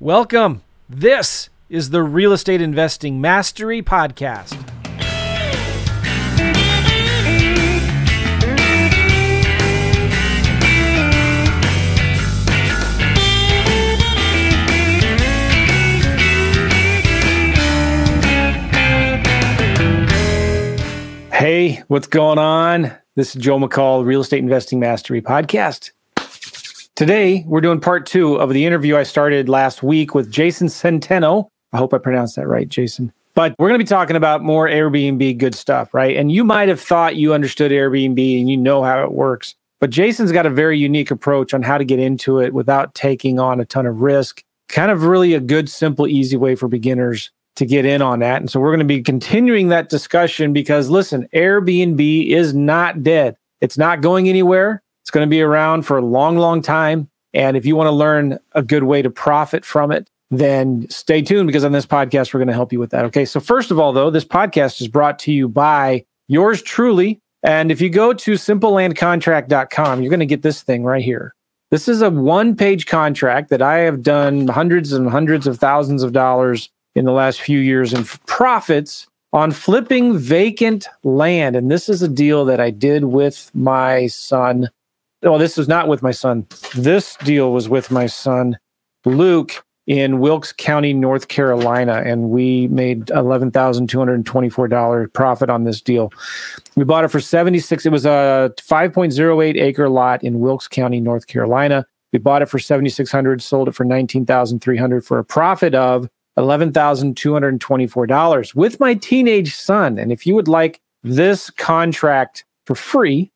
Welcome. This is the Real Estate Investing Mastery Podcast. Hey, what's going on? This is Joe McCall, Real Estate Investing Mastery Podcast. Today, we're doing part two of the interview I started last week with Jason Centeno. I hope I pronounced that right, Jason. But we're going to be talking about more Airbnb good stuff, right? And you might have thought you understood Airbnb and you know how it works. But Jason's got a very unique approach on how to get into it without taking on a ton of risk. Kind of really a good, simple, easy way for beginners to get in on that. And so we're going to be continuing that discussion because listen, Airbnb is not dead. It's not going anywhere. It's going to be around for a long, long time. And if you want to learn a good way to profit from it, then stay tuned because on this podcast, we're going to help you with that. Okay. So, first of all, though, this podcast is brought to you by yours truly. And if you go to simplelandcontract.com, you're going to get this thing right here. This is a one page contract that I have done hundreds and hundreds of thousands of dollars in the last few years in profits on flipping vacant land. And this is a deal that I did with my son well, this was not with my son. This deal was with my son, Luke, in Wilkes County, North Carolina, and we made eleven thousand two hundred twenty-four dollars profit on this deal. We bought it for seventy-six. It was a five point zero eight acre lot in Wilkes County, North Carolina. We bought it for seventy-six hundred, sold it for nineteen thousand three hundred for a profit of eleven thousand two hundred twenty-four dollars with my teenage son. And if you would like this contract for free,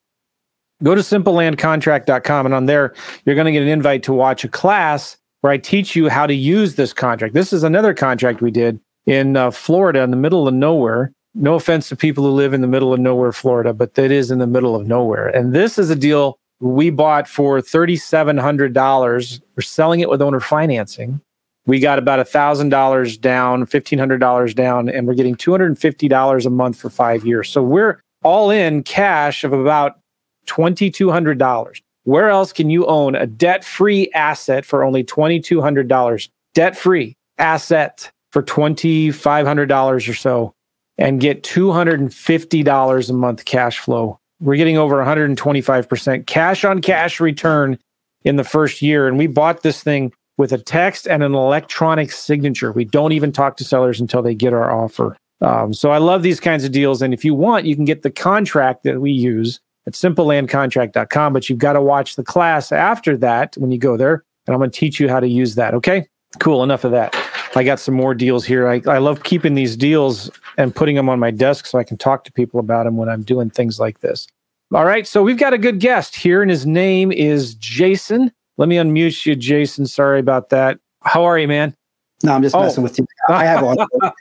go to simplelandcontract.com and on there you're going to get an invite to watch a class where I teach you how to use this contract. This is another contract we did in uh, Florida in the middle of nowhere. No offense to people who live in the middle of nowhere, Florida, but that is in the middle of nowhere. And this is a deal we bought for $3,700. We're selling it with owner financing. We got about $1,000 down, $1,500 down, and we're getting $250 a month for five years. So we're all in cash of about $2,200. Where else can you own a debt free asset for only $2,200? Debt free asset for $2,500 or so and get $250 a month cash flow. We're getting over 125% cash on cash return in the first year. And we bought this thing with a text and an electronic signature. We don't even talk to sellers until they get our offer. Um, so I love these kinds of deals. And if you want, you can get the contract that we use at simplelandcontract.com. But you've got to watch the class after that when you go there. And I'm going to teach you how to use that. Okay. Cool. Enough of that. I got some more deals here. I, I love keeping these deals and putting them on my desk so I can talk to people about them when I'm doing things like this. All right. So we've got a good guest here, and his name is Jason. Let me unmute you, Jason. Sorry about that. How are you, man? No, I'm just oh. messing with you. I have all.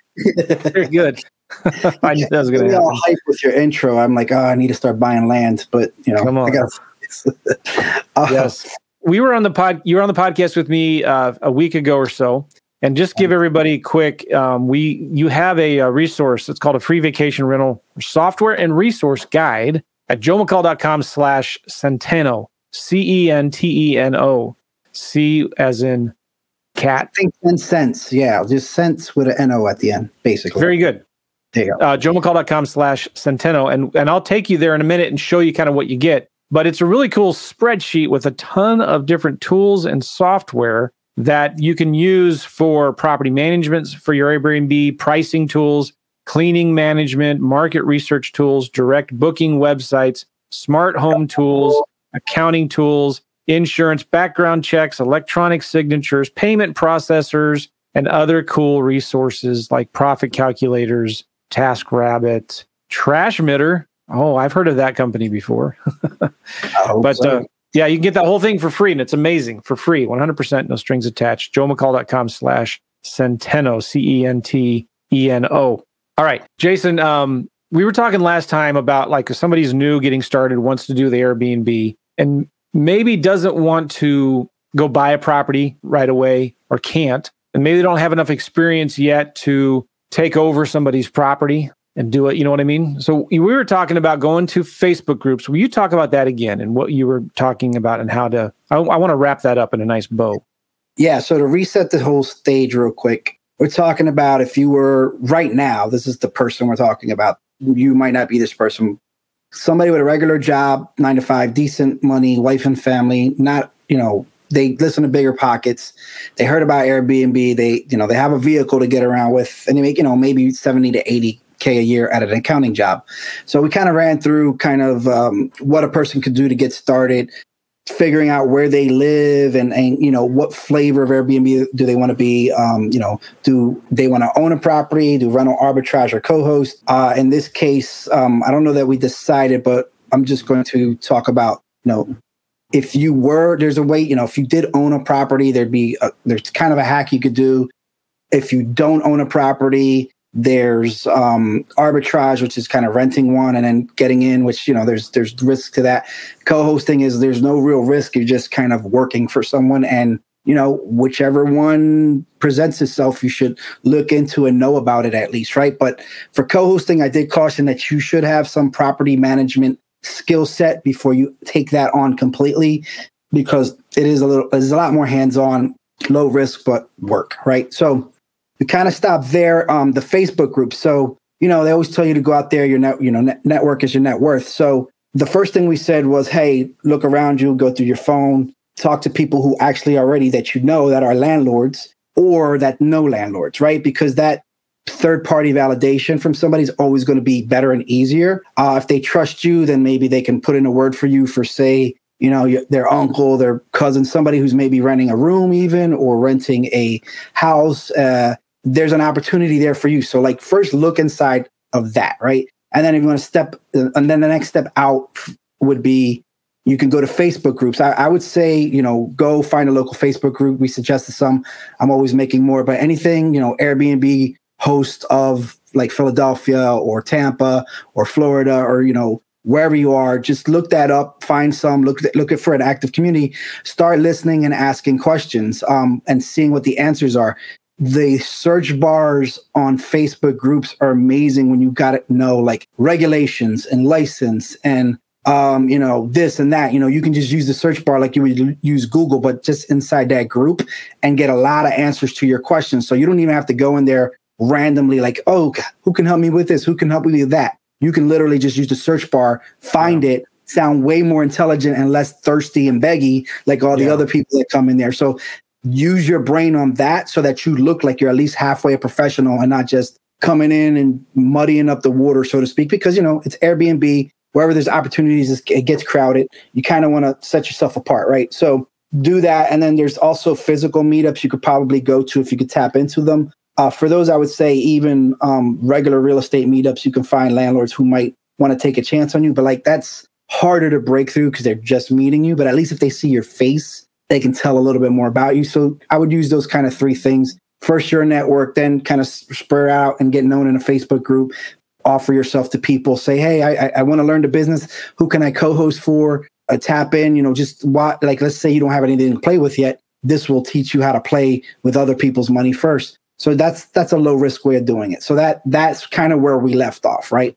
Very good. I knew that was going to happen. hype with your intro. I'm like, oh, I need to start buying land, but you know, Come on. Uh, yes, we were on the pod. You were on the podcast with me uh, a week ago or so, and just give everybody quick. Um, we you have a, a, resource. It's called a free vacation rental software and resource guide at joemccall.com slash centeno c e n t e n o c as in cat. I think ten cents. Yeah, just cents with an n o at the end, basically. Very good. There you go. Uh, joemccall.com slash Centeno. And, and I'll take you there in a minute and show you kind of what you get. But it's a really cool spreadsheet with a ton of different tools and software that you can use for property management, for your Airbnb, pricing tools, cleaning management, market research tools, direct booking websites, smart home tools, accounting tools, insurance, background checks, electronic signatures, payment processors, and other cool resources like profit calculators, TaskRabbit, Trashmitter. Oh, I've heard of that company before. but so. uh, yeah, you can get that whole thing for free, and it's amazing for free, 100%, no strings attached. joemccall.com slash Centeno, C E N T E N O. All right, Jason, um, we were talking last time about like if somebody's new getting started, wants to do the Airbnb, and maybe doesn't want to go buy a property right away or can't, and maybe they don't have enough experience yet to take over somebody's property and do it. You know what I mean? So we were talking about going to Facebook groups. Will you talk about that again and what you were talking about and how to? I, I want to wrap that up in a nice bow. Yeah. So to reset the whole stage real quick, we're talking about if you were right now, this is the person we're talking about. You might not be this person. Somebody with a regular job, nine to five, decent money, wife and family, not, you know, they listen to BiggerPockets. They heard about Airbnb. They, you know, they have a vehicle to get around with and they make, you know, maybe 70 to 80 K a year at an accounting job. So we kind of ran through kind of um, what a person could do to get started, figuring out where they live and, and you know what flavor of Airbnb do they want to be. Um, you know, do they want to own a property? Do rental arbitrage or co-host? Uh, in this case, um, I don't know that we decided, but I'm just going to talk about you know if you were there's a way you know if you did own a property there'd be a, there's kind of a hack you could do if you don't own a property there's um, arbitrage, which is kind of renting one and then getting in, which you know there's there's risk to that. Co-hosting is there's no real risk. You're just kind of working for someone, and you know whichever one presents itself, you should look into and know about it at least, right? But for co-hosting, I did caution that you should have some property management skill set before you take that on completely, because it is a little it's a lot more hands-on, low risk but work, right? So we kind of stop there. Um, the Facebook group. So, you know, they always tell you to go out there. Your net, you know, net, network is your net worth. So the first thing we said was, hey, look around you, go through your phone, talk to people who actually already that you know that are landlords or that know landlords, right? Because that third party validation from somebody is always going to be better and easier. Uh, if they trust you, then maybe they can put in a word for you for, say, you know, their uncle, their cousin, somebody who's maybe renting a room, even or renting a house. Uh, there's an opportunity there for you. So like first look inside of that, right? And then if you want to step, and then the next step out would be you can go to Facebook groups. I, I, would say, you know, go find a local Facebook group. We suggested some. I'm always making more, but anything, you know, Airbnb host of like Philadelphia or Tampa or Florida or, you know, wherever you are, just look that up, find some, look, look for an active community, start listening and asking questions um, and seeing what the answers are the search bars on Facebook groups are amazing when you got to know like regulations and license and um, you know, this and that. You know, you can just use the search bar like you would use Google, but just inside that group and get a lot of answers to your questions. So you don't even have to go in there randomly, like, oh, who can help me with this? Who can help me with that? You can literally just use the search bar, find yeah. it, sound way more intelligent and less thirsty and beggy like all the yeah. other people that come in there. So use your brain on that so that you look like you're at least halfway a professional and not just coming in and muddying up the water, so to speak, because, you know, it's Airbnb. Wherever there's opportunities, it gets crowded. You kind of want to set yourself apart, right? So do that. And then there's also physical meetups you could probably go to if you could tap into them. Uh, for those, I would say even um, regular real estate meetups, you can find landlords who might want to take a chance on you. But like that's harder to break through because they're just meeting you. But at least if they see your face they can tell a little bit more about you. So I would use those kind of three things. First, your network, then kind of spread out and get known in a Facebook group. Offer yourself to people. Say, hey, I, I want to learn the business. Who can I co-host for? A tap in. You know, just what like let's say you don't have anything to play with yet. This will teach you how to play with other people's money first. So that's that's a low risk way of doing it. So that that's kind of where we left off, right?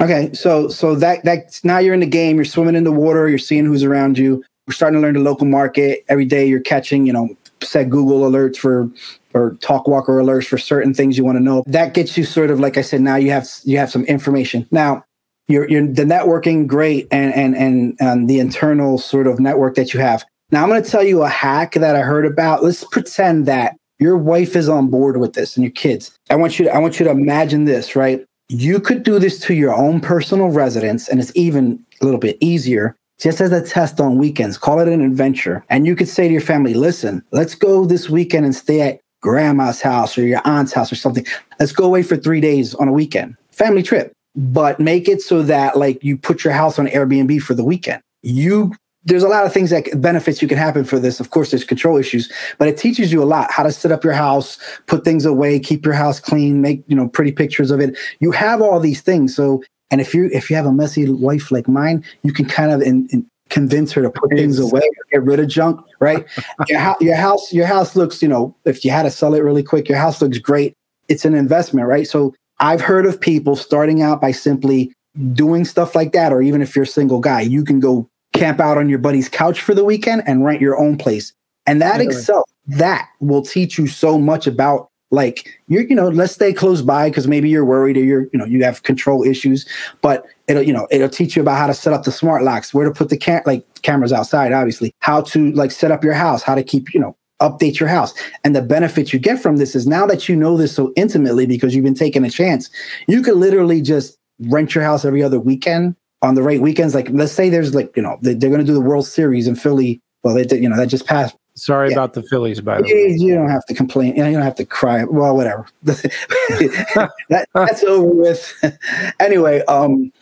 Okay, so so that that now you're in the game. You're swimming in the water. You're seeing who's around you we're starting to learn the local market every day. You're catching, you know, set Google alerts for or Talkwalker alerts for certain things you want to know. That gets you sort of like I said. Now you have you have some information. Now you're, you're the networking great and and and and the internal sort of network that you have. Now I'm going to tell you a hack that I heard about. Let's pretend that your wife is on board with this and your kids. I want you to I want you to imagine this, right? You could do this to your own personal residence, and it's even a little bit easier just as a test on weekends. Call it an adventure. And you could say to your family, listen, let's go this weekend and stay at grandma's house or your aunt's house or something. Let's go away for three days on a weekend, family trip. But make it so that like you put your house on Airbnb for the weekend. You there's a lot of things that benefits you can happen for this. Of course, there's control issues, but it teaches you a lot how to set up your house, put things away, keep your house clean, make you know pretty pictures of it. You have all these things, so and if you if you have a messy wife like mine, you can kind of in, in convince her to put things away, get rid of junk, right? your, ho- your house your house looks, you know, if you had to sell it really quick, your house looks great. It's an investment, right? So I've heard of people starting out by simply doing stuff like that, or even if you're a single guy, you can go camp out on your buddy's couch for the weekend and rent your own place. And that itself that will teach you so much about like you're you know let's stay close by because maybe you're worried or you're you know you have control issues but it'll you know it'll teach you about how to set up the smart locks where to put the cam like cameras outside obviously how to like set up your house how to keep you know update your house and the benefit you get from this is now that you know this so intimately because you've been taking a chance you could literally just rent your house every other weekend on the right weekends like let's say there's like you know they're going to do the world series in philly well they did you know that just passed Sorry Yeah. about the Phillies, by the you, way. you don't have to complain. You don't have to cry. Well, whatever. that, that's over with. anyway, um,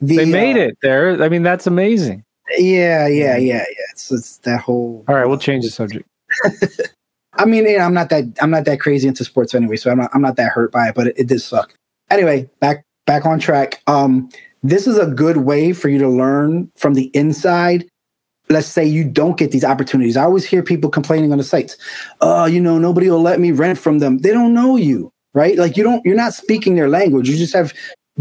the, They made uh, it there. I mean, that's amazing. Yeah, yeah, yeah, yeah. It's, it's that whole. All right, we'll change the subject. I mean, you know, I'm not that I'm not that crazy into sports anyway, so I'm not I'm not that hurt by it, but it, it did suck. Anyway, back back on track. Um, this is a good way for you to learn from the inside. Let's say you don't get these opportunities. I always hear people complaining on the sites. Oh, you know, nobody will let me rent from them. They don't know you, right? Like you don't you're not speaking their language. You just have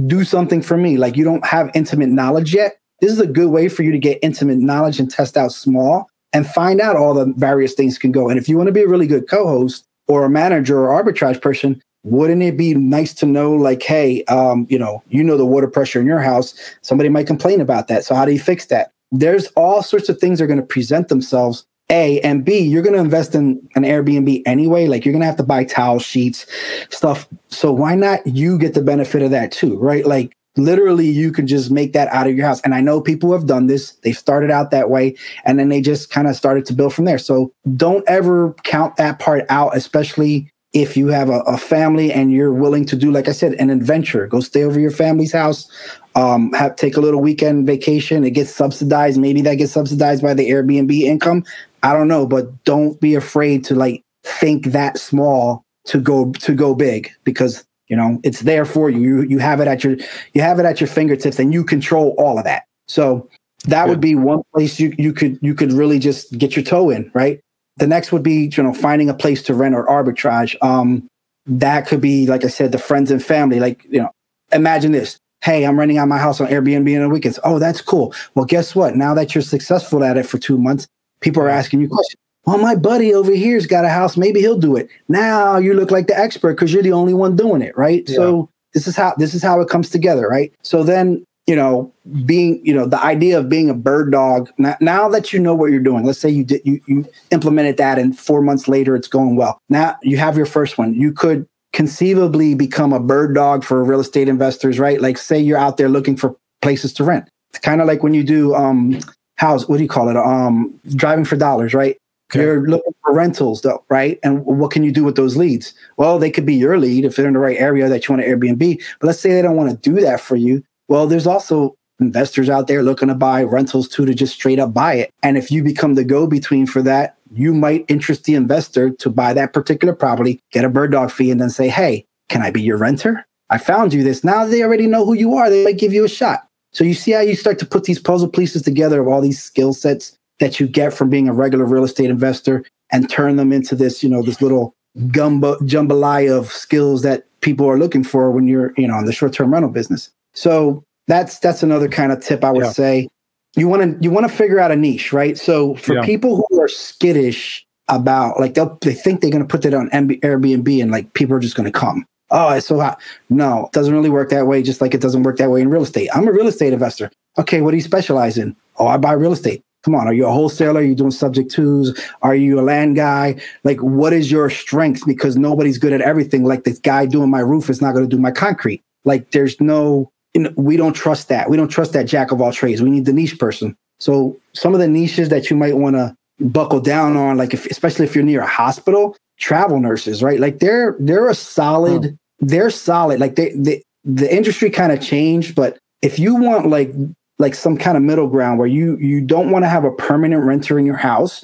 do something for me. Like you don't have intimate knowledge yet. This is a good way for you to get intimate knowledge and test out small and find out all the various things can go. And if you want to be a really good co-host or a manager or arbitrage person, wouldn't it be nice to know like, hey, um, you know, you know the water pressure in your house. Somebody might complain about that. So how do you fix that? There's all sorts of things that are going to present themselves. A and B, you're going to invest in an Airbnb anyway. Like you're going to have to buy towel sheets, stuff. So why not you get the benefit of that too, right? Like literally you can just make that out of your house. And I know people have done this. They started out that way and then they just kind of started to build from there. So don't ever count that part out, especially if you have a, a family and you're willing to do, like I said, an adventure. Go stay over your family's house. Um, have take a little weekend vacation. It gets subsidized. Maybe that gets subsidized by the Airbnb income. I don't know, but don't be afraid to like think that small to go to go big because you know it's there for you. You you have it at your you have it at your fingertips and you control all of that. So that would be one place you you could you could really just get your toe in, right? The next would be you know finding a place to rent or arbitrage. Um, that could be like I said, the friends and family. Like you know, imagine this. Hey, I'm renting out my house on Airbnb on the weekends. Oh, that's cool. Well, guess what? Now that you're successful at it for two months, people are asking you questions. Well, my buddy over here's got a house. Maybe he'll do it. Now you look like the expert because you're the only one doing it, right? Yeah. So this is how this is how it comes together, right? So then you know, being you know the idea of being a bird dog. Now, now that you know what you're doing, let's say you did you you implemented that, and four months later it's going well. Now you have your first one. You could conceivably become a bird dog for real estate investors, right? Like say you're out there looking for places to rent. It's kind of like when you do um house, what do you call it? Um driving for dollars, right? Okay. You're looking for rentals though, right? And what can you do with those leads? Well, they could be your lead if they're in the right area that you want to Airbnb. But let's say they don't want to do that for you. Well, there's also investors out there looking to buy rentals too to just straight up buy it. And if you become the go between for that, you might interest the investor to buy that particular property, get a bird dog fee, and then say, hey, can I be your renter? I found you this. Now they already know who you are. They might give you a shot. So you see how you start to put these puzzle pieces together of all these skill sets that you get from being a regular real estate investor and turn them into this, you know, this little gumbo jambalaya of skills that people are looking for when you're, you know, in the short-term rental business. So that's that's another kind of tip I would Yeah. say. You want to you want to figure out a niche, right? So for Yeah. people who are skittish about like they'll they think they're going to put it on MB Airbnb and like people are just going to come. Oh, it's so hot. No, it doesn't really work that way. Just like it doesn't work that way in real estate. I'm a real estate investor. Okay, what do you specialize in? Oh, I buy real estate. Come on, are you a wholesaler? Are you doing subject twos? Are you a land guy? Like, what is your strength? Because nobody's good at everything. Like this guy doing my roof is not going to do my concrete. Like, there's no, you know, we don't trust that. We don't trust that jack of all trades. We need the niche person. So some of the niches that you might want to buckle down on, like if, especially if you're near a hospital, travel nurses, right? Like they're they're a solid, hmm. they're solid. Like they, they the industry kind of changed, but if you want like like some kind of middle ground where you you don't want to have a permanent renter in your house,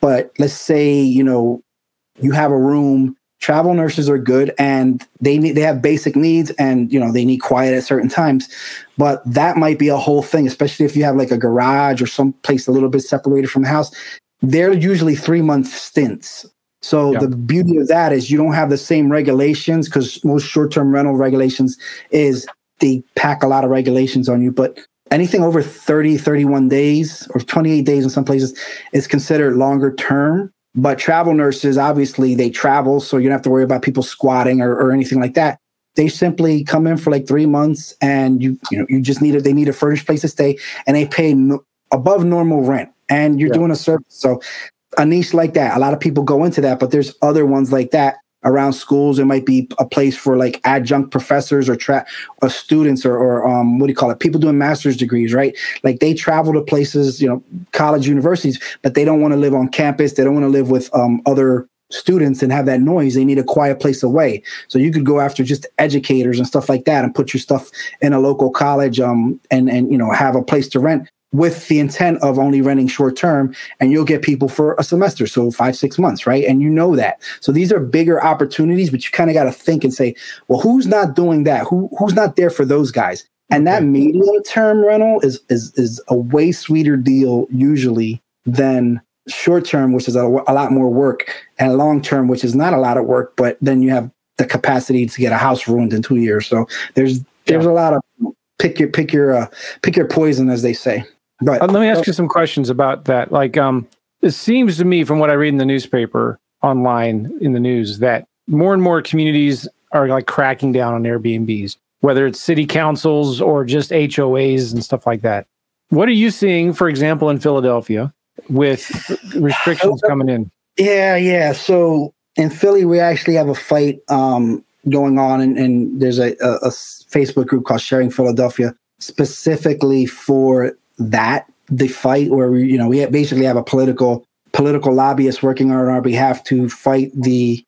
but let's say you know you have a room. Travel nurses are good, and they need they have basic needs, and you know they need quiet at certain times. But that might be a whole thing, especially if you have like a garage or some place a little bit separated from the house. They're usually three month stints. So Yeah. the beauty of that is you don't have the same regulations because most short term rental regulations is they pack a lot of regulations on you. But anything over 30, 31 days or 28 days in some places is considered longer term. But travel nurses, obviously, they travel, so you don't have to worry about people squatting or, or anything like that. They simply come in for like three months, and you you know you just need it. They need a furnished place to stay, and they pay no, above normal rent, and you're yeah. doing a service. So a niche like that, a lot of people go into that, but there's other ones like that around schools. It might be a place for like adjunct professors or tra- or students or, or um, what do you call it? People doing master's degrees, right? Like they travel to places, you know, college universities, but they don't want to live on campus. They don't want to live with um, other students and have that noise. They need a quiet place away. So you could go after just educators and stuff like that and put your stuff in a local college um, and and you know have a place to rent with the intent of only renting short term and you'll get people for a semester so five six months right? And you know that. So these are bigger opportunities but you kind of got to think and say well who's not doing that? Who who's not there for those guys? And that medium term rental is is is a way sweeter deal usually than short term which is a, a lot more work and long term which is not a lot of work but then you have the capacity to get a house ruined in two years. So there's there's yeah. a lot of pick your pick your uh, pick your poison as they say Right. Uh, let me ask you some questions about that. Like, um, it seems to me from what I read in the newspaper online in the news that more and more communities are like cracking down on Airbnbs, whether it's city councils or just HOAs and stuff like that. What are you seeing, for example, in Philadelphia with restrictions coming in? Yeah, yeah. So in Philly, we actually have a fight um, going on, and, and there's a, a, a Facebook group called Sharing Philadelphia specifically for that the fight where we you know we basically have a political political lobbyist working on our behalf to fight the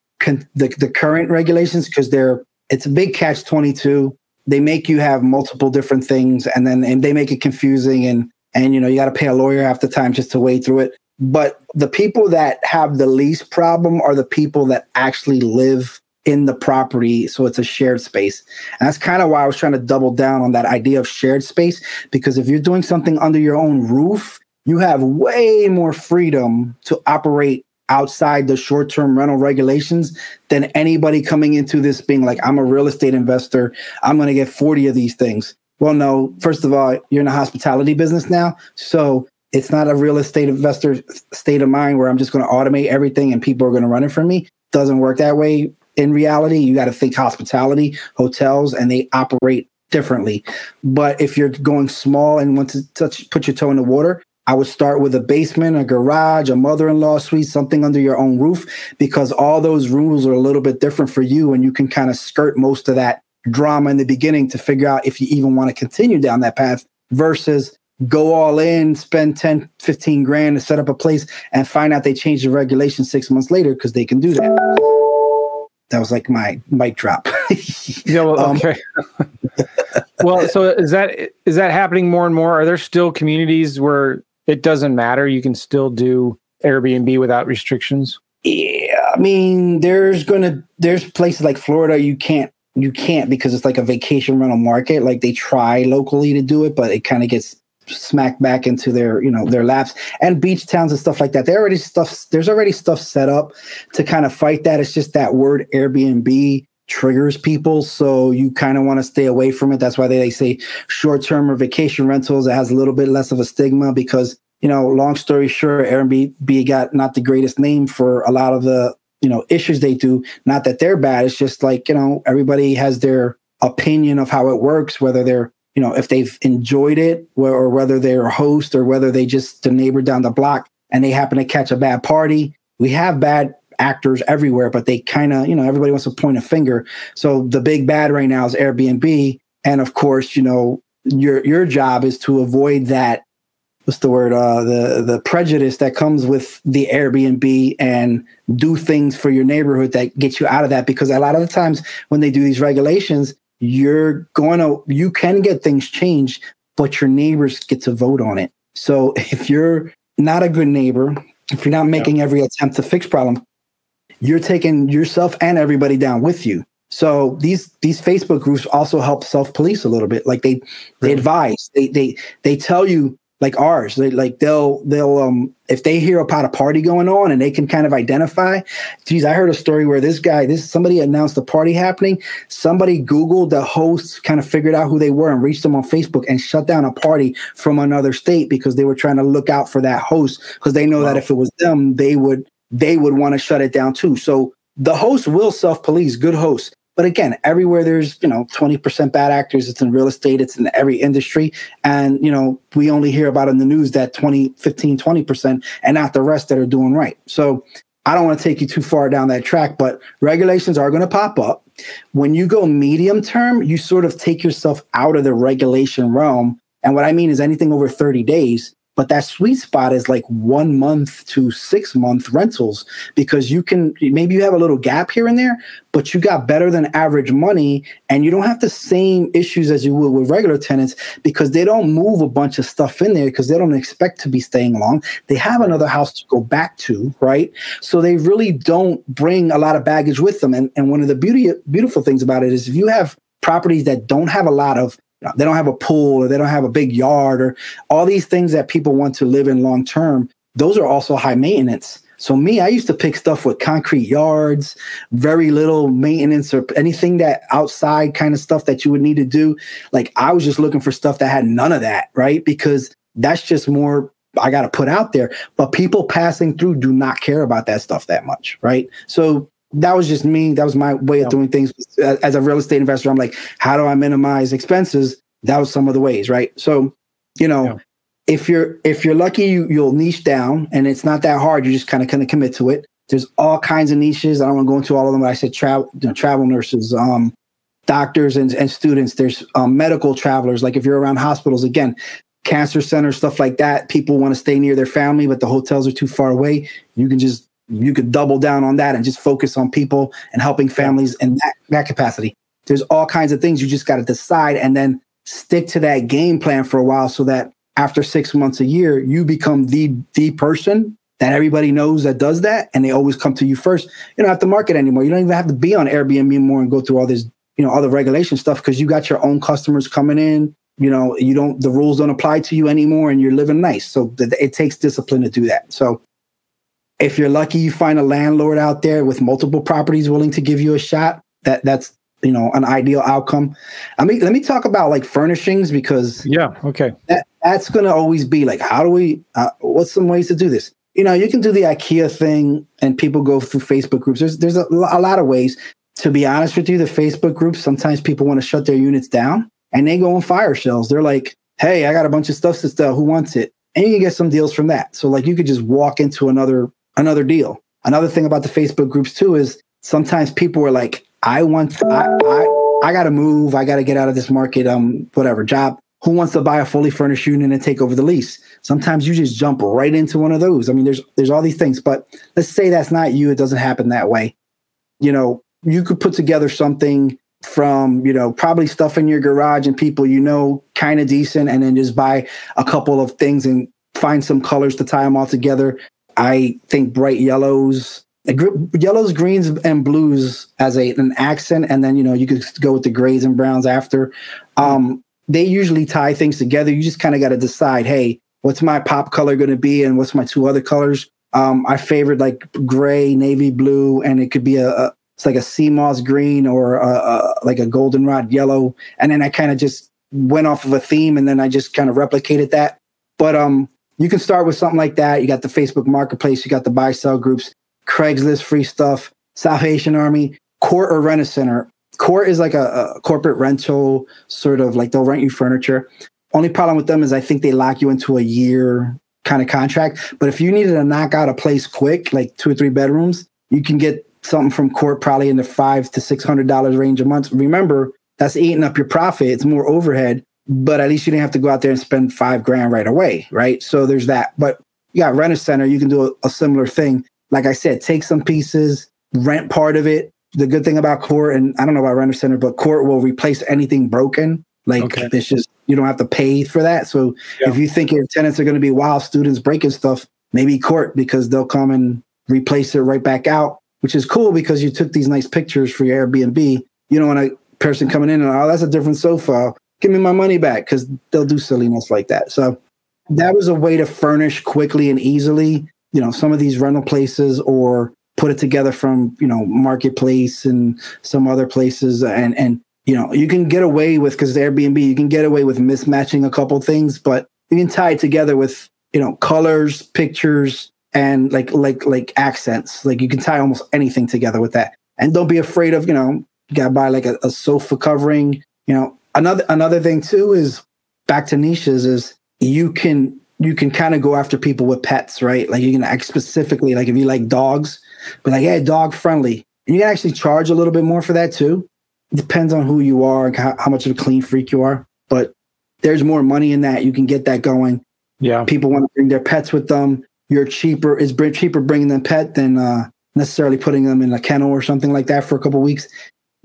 the, the current regulations because they're it's a big catch 22 they make you have multiple different things and then and they make it confusing and and you know you got to pay a lawyer half the time just to wade through it. But the people that have the least problem are the people that actually live in the property so it's a shared space. And that's kind of why i was trying to double down on that idea of shared space because if you're doing something under your own roof you have way more freedom to operate outside the short-term rental regulations than anybody coming into this being like i'm a real estate investor. I'm going to get 40 of these things. Well no first of all you're in the hospitality business now so it's not a real estate investor state of mind where i'm just going to automate everything and people are going to run it for me. Doesn't work that way in reality. You got to think hospitality, hotels, and they operate differently. But if you're going small and want to touch, put your toe in the water, I would start with a basement, a garage, a mother-in-law suite, something under your own roof, because all those rules are a little bit different for you, and you can kind of skirt most of that drama in the beginning to figure out if you even want to continue down that path versus go all in, spend 10, 15 grand to set up a place and find out they changed the regulation six months later because they can do that that was like my mic drop. yeah, well, um, okay. well, so is that is that happening more and more? Are there still communities where it doesn't matter? You can still do Airbnb without restrictions. Yeah, I mean, there's gonna there's places like Florida you can't you can't because it's like a vacation rental market. Like they try locally to do it, but it kind of gets smack back into their you know their laps. And beach towns and stuff like that. They already stuff there's already stuff set up to kind of fight that. It's just that word airbnb triggers people. So you kind of want to stay away from it. That's why they, they say short-term or vacation rentals it has a little bit less of a stigma because you know long story short airbnb got not the greatest name for a lot of the you know issues they do. Not that they're bad. It's just like you know everybody has their opinion of how it works whether they're you know, if they've enjoyed it or whether they're a host or whether they just the neighbor down the block and they happen to catch a bad party. We have bad actors everywhere, but they kind of, you know, everybody wants to point a finger. So the big bad right now is Airbnb. And of course, you know, your your job is to avoid that what's the word uh the the prejudice that comes with the airbnb and do things for your neighborhood that get you out of that because a lot of the times when they do these regulations you're going to you can get things changed but your neighbors get to vote on it. So if you're not a good neighbor if you're not making yeah. every attempt to fix problem you're taking yourself and everybody down with you. So these these facebook groups also help self police a little bit. Like they they advise. They they they tell you like ours. They like they'll they'll um if they hear about a party going on and they can kind of identify. Geez, I heard a story where this guy, this somebody announced a party happening. Somebody Googled the hosts, kind of figured out who they were and reached them on Facebook and shut down a party from another state because they were trying to look out for that host because they know wow. that if it was them, they would they would want to shut it down too. So the host will self police, good hosts. But again, everywhere there's, you know, 20% bad actors, it's in real estate, it's in every industry. And, you know, we only hear about in the news that 20, 15, 20% and not the rest that are doing right. So I don't want to take you too far down that track, but regulations are going to pop up. When you go medium term, you sort of take yourself out of the regulation realm. And what I mean is anything over 30 days, but that sweet spot is like one month to six month rentals because you can maybe you have a little gap here and there, but you got better than average money and you don't have the same issues as you would with regular tenants because they don't move a bunch of stuff in there because they don't expect to be staying long. They have another house to go back to, right? So they really don't bring a lot of baggage with them. And, and one of the beauty beautiful things about it is if you have properties that don't have a lot of they don't have a pool or they don't have a big yard or all these things that people want to live in long term those are also high maintenance. So me i used to pick stuff with concrete yards very little maintenance or anything that outside kind of stuff that you would need to do. Like i was just looking for stuff that had none of that right? Because that's just more i got to put out there. But people passing through do not care about that stuff that much right? So that was just me. That was my way of doing things as a real estate investor. I'm like, how do I minimize expenses? That was some of the ways, right? So, you know, yeah. if you're if you're lucky, you, you'll niche down, and it's not that hard. You just kind of kind of commit to it. There's all kinds of niches. I don't want to go into all of them. But I said travel, you know, travel nurses, um, doctors, and, and students. There's um, medical travelers. Like if you're around hospitals, again, cancer centers, stuff like that. People want to stay near their family, but the hotels are too far away. You can just you could double down on that and just focus on people and helping families in that, that capacity. There's all kinds of things you just got to decide and then stick to that game plan for a while so that after six months a year, you become the the person that everybody knows that does that and they always come to you first. You don't have to market anymore. You don't even have to be on Airbnb anymore and go through all this, you know, all the regulation stuff because you got your own customers coming in. You know, you don't the rules don't apply to you anymore and you're living nice. So th- it takes discipline to do that. So if you're lucky, you find a landlord out there with multiple properties willing to give you a shot. That that's you know an ideal outcome. I mean, let me talk about like furnishings because yeah, okay, that that's going to always be like, how do we? Uh, what's some ways to do this? You know, you can do the IKEA thing, and people go through Facebook groups. There's there's a, a lot of ways. To be honest with you, the Facebook groups sometimes people want to shut their units down, and they go on fire shells. They're like, "Hey, I got a bunch of stuff to sell. Who wants it?" And you can get some deals from that. So like, you could just walk into another another deal. Another thing about the Facebook groups too is sometimes people are like, I want, I, I, I got to move. I got to get out of this market. Um, whatever job. Who wants to buy a fully furnished unit and take over the lease? Sometimes you just jump right into one of those. I mean, there's there's all these things, but let's say that's not you. It doesn't happen that way. You know, you could put together something from you know probably stuff in your garage and people you know kind of decent, and then just buy a couple of things and find some colors to tie them all together I think bright yellows, yellows, greens, and blues as a an accent, and then you know you could go with the grays and browns after. Um, they usually tie things together. You just kind of got to decide, hey, what's my pop color going to be, and what's my two other colors. Um, I favored like gray, navy blue, and it could be a, a it's like a sea moss green or a, a, like a goldenrod yellow, and then I kind of just went off of a theme, and then I just kind of replicated that. But um, you can start with something like that. You got the Facebook Marketplace, you got the buy sell groups, Craigslist free stuff, Salvation Army, CORT or Rent a Center. CORT is like a, a, corporate rental, sort of like they'll rent you furniture. Only problem with them is I think they lock you into a year kind of contract. But if you needed to knock out a place quick, like two or three bedrooms, you can get something from CORT probably in the five to six hundred dollars range a month. Remember, that's eating up your profit. It's more overhead but at least you didn't have to go out there and spend five grand right away, right? So there's that. But yeah, rent a center, you can do a, a similar thing. Like I said, take some pieces, rent part of it. The good thing about CORT, and I don't know about rent a center, but CORT will replace anything broken. Like okay. it's just you don't have to pay for that. So yeah. if you think your tenants are going to be wild students breaking stuff, maybe CORT because they'll come and replace it right back out, which is cool because you took these nice pictures for your Airbnb. You don't want a person coming in and oh, that's a different sofa give me my money back because they'll do silliness like that. So that was a way to furnish quickly and easily, you know, some of these rental places or put it together from, you know, marketplace and some other places. And, and, you know, you can get away with, because Airbnb, you can get away with mismatching a couple things, but you can tie it together with, you know, colors, pictures, and like like like accents. Like you can tie almost anything together with that. And don't be afraid of you know you gotta buy like a, a sofa covering. You know another another thing too is back to niches is you can you can kind of go after people with pets, right? Like you can act specifically like if you like dogs, but like hey, dog friendly. And you can actually charge a little bit more for that too. It depends on who you are, how, how much of a clean freak you are. But there's more money in that. You can get that going. Yeah. People want to bring their pets with them. You're cheaper. It's cheaper bringing them pet than uh, necessarily putting them in a kennel or something like that for a couple weeks.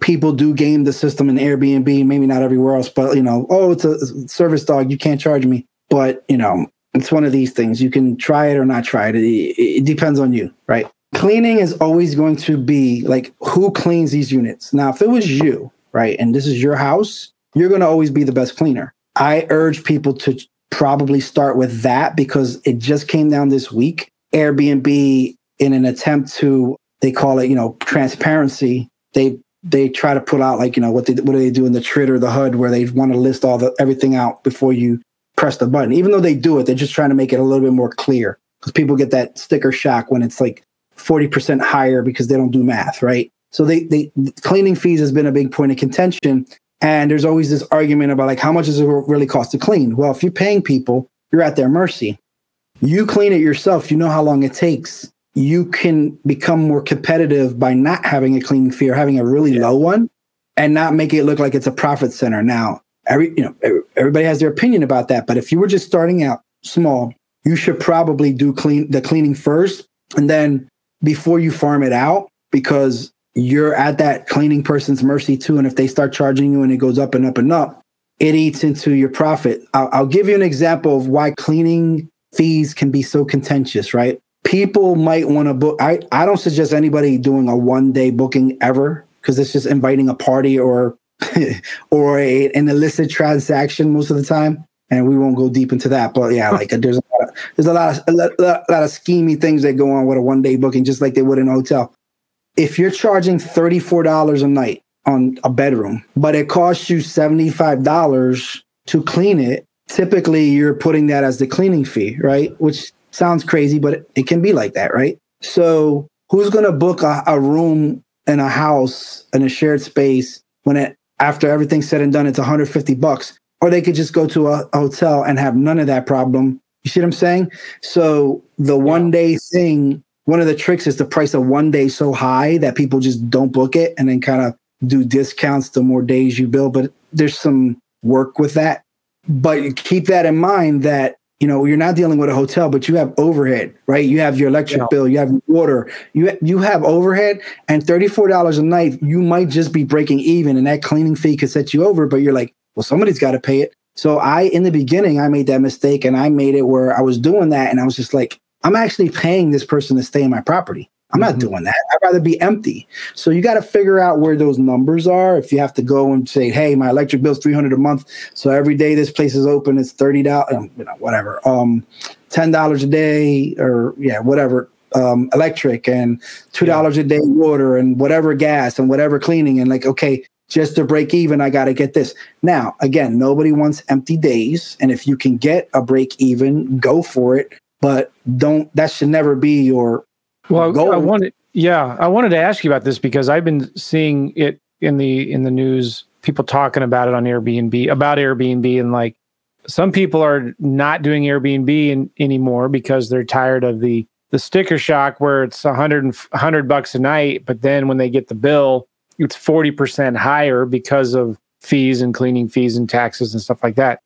People do game the system in Airbnb, maybe not everywhere else, but you know, oh, it's a service dog. You can't charge me. But you know, it's one of these things. You can try it or not try it. It, depends on you, right? Cleaning is always going to be like who cleans these units. Now, if it was you, right, and this is your house, you're going to always be the best cleaner. I urge people to probably start with that because it just came down this week. Airbnb, in an attempt to, they call it, you know, transparency. They they try to put out like you know what they what do they do in the TRID or the HUD where they want to list all the everything out before you press the button. Even though they do it, they're just trying to make it a little bit more clear because people get that sticker shock when it's like forty percent higher because they don't do math, right? So they they cleaning fees has been a big point of contention, and there's always this argument about like how much does it really cost to clean? Well, if you're paying people, you're at their mercy. You clean it yourself, you know how long it takes. You can become more competitive by not having a cleaning fee or having a really yeah. low one and not make it look like it's a profit center. Now, every you know, everybody has their opinion about that, but if you were just starting out small, you should probably do clean the cleaning first and then before you farm it out because you're at that cleaning person's mercy too. And if they start charging you and it goes up and up and up, it eats into your profit. I'll, I'll give you an example of why cleaning fees can be so contentious, right? People might want to book. I, I don't suggest anybody doing a one day booking ever because it's just inviting a party or or a, an illicit transaction most of the time. And we won't go deep into that, but yeah, like there's a lot of, there's a lot of a lot, a lot of schemy things that go on with a one day booking, just like they would in a hotel if you're charging $34 a night on a bedroom, but it costs you $75 to clean it, typically you're putting that as the cleaning fee, right? Which sounds crazy, but it can be like that, right? So who's going to book a, a, room in a house in a shared space when it, after everything's said and done, it's 150 bucks? Or they could just go to a, hotel and have none of that problem. You see what I'm saying? So the one day thing one of the tricks is to price a one day so high that people just don't book it and then kind of do discounts the more days you bill. But there's some work with that. But keep that in mind that you know you're not dealing with a hotel, but you have overhead, right? You have your electric yeah. bill, you have water, you you have overhead, and thirty four dollars a night, you might just be breaking even, and that cleaning fee could set you over. But you're like, well, somebody's got to pay it. So I, in the beginning, I made that mistake, and I made it where I was doing that, and I was just like, I'm actually paying this person to stay in my property. I'm mm-hmm. not doing that. I'd rather be empty. So you got to figure out where those numbers are. If you have to go and say, "Hey, my electric bill's 300 a month, so every day this place is open, it's thirty dollars, um, you know, whatever, um, ten dollars a day, or yeah, whatever, um, electric, and two dollars yeah. a day water, and whatever gas, and whatever cleaning, and like, okay, just to break even, I got to get this. Now, again, nobody wants empty days, and if you can get a break even, go for it but don't that should never be your well goal. I wanted yeah I wanted to ask you about this because I've been seeing it in the in the news people talking about it on Airbnb about Airbnb and like some people are not doing Airbnb in, anymore because they're tired of the the sticker shock where it's 100 100 bucks a night but then when they get the bill it's 40% higher because of fees and cleaning fees and taxes and stuff like that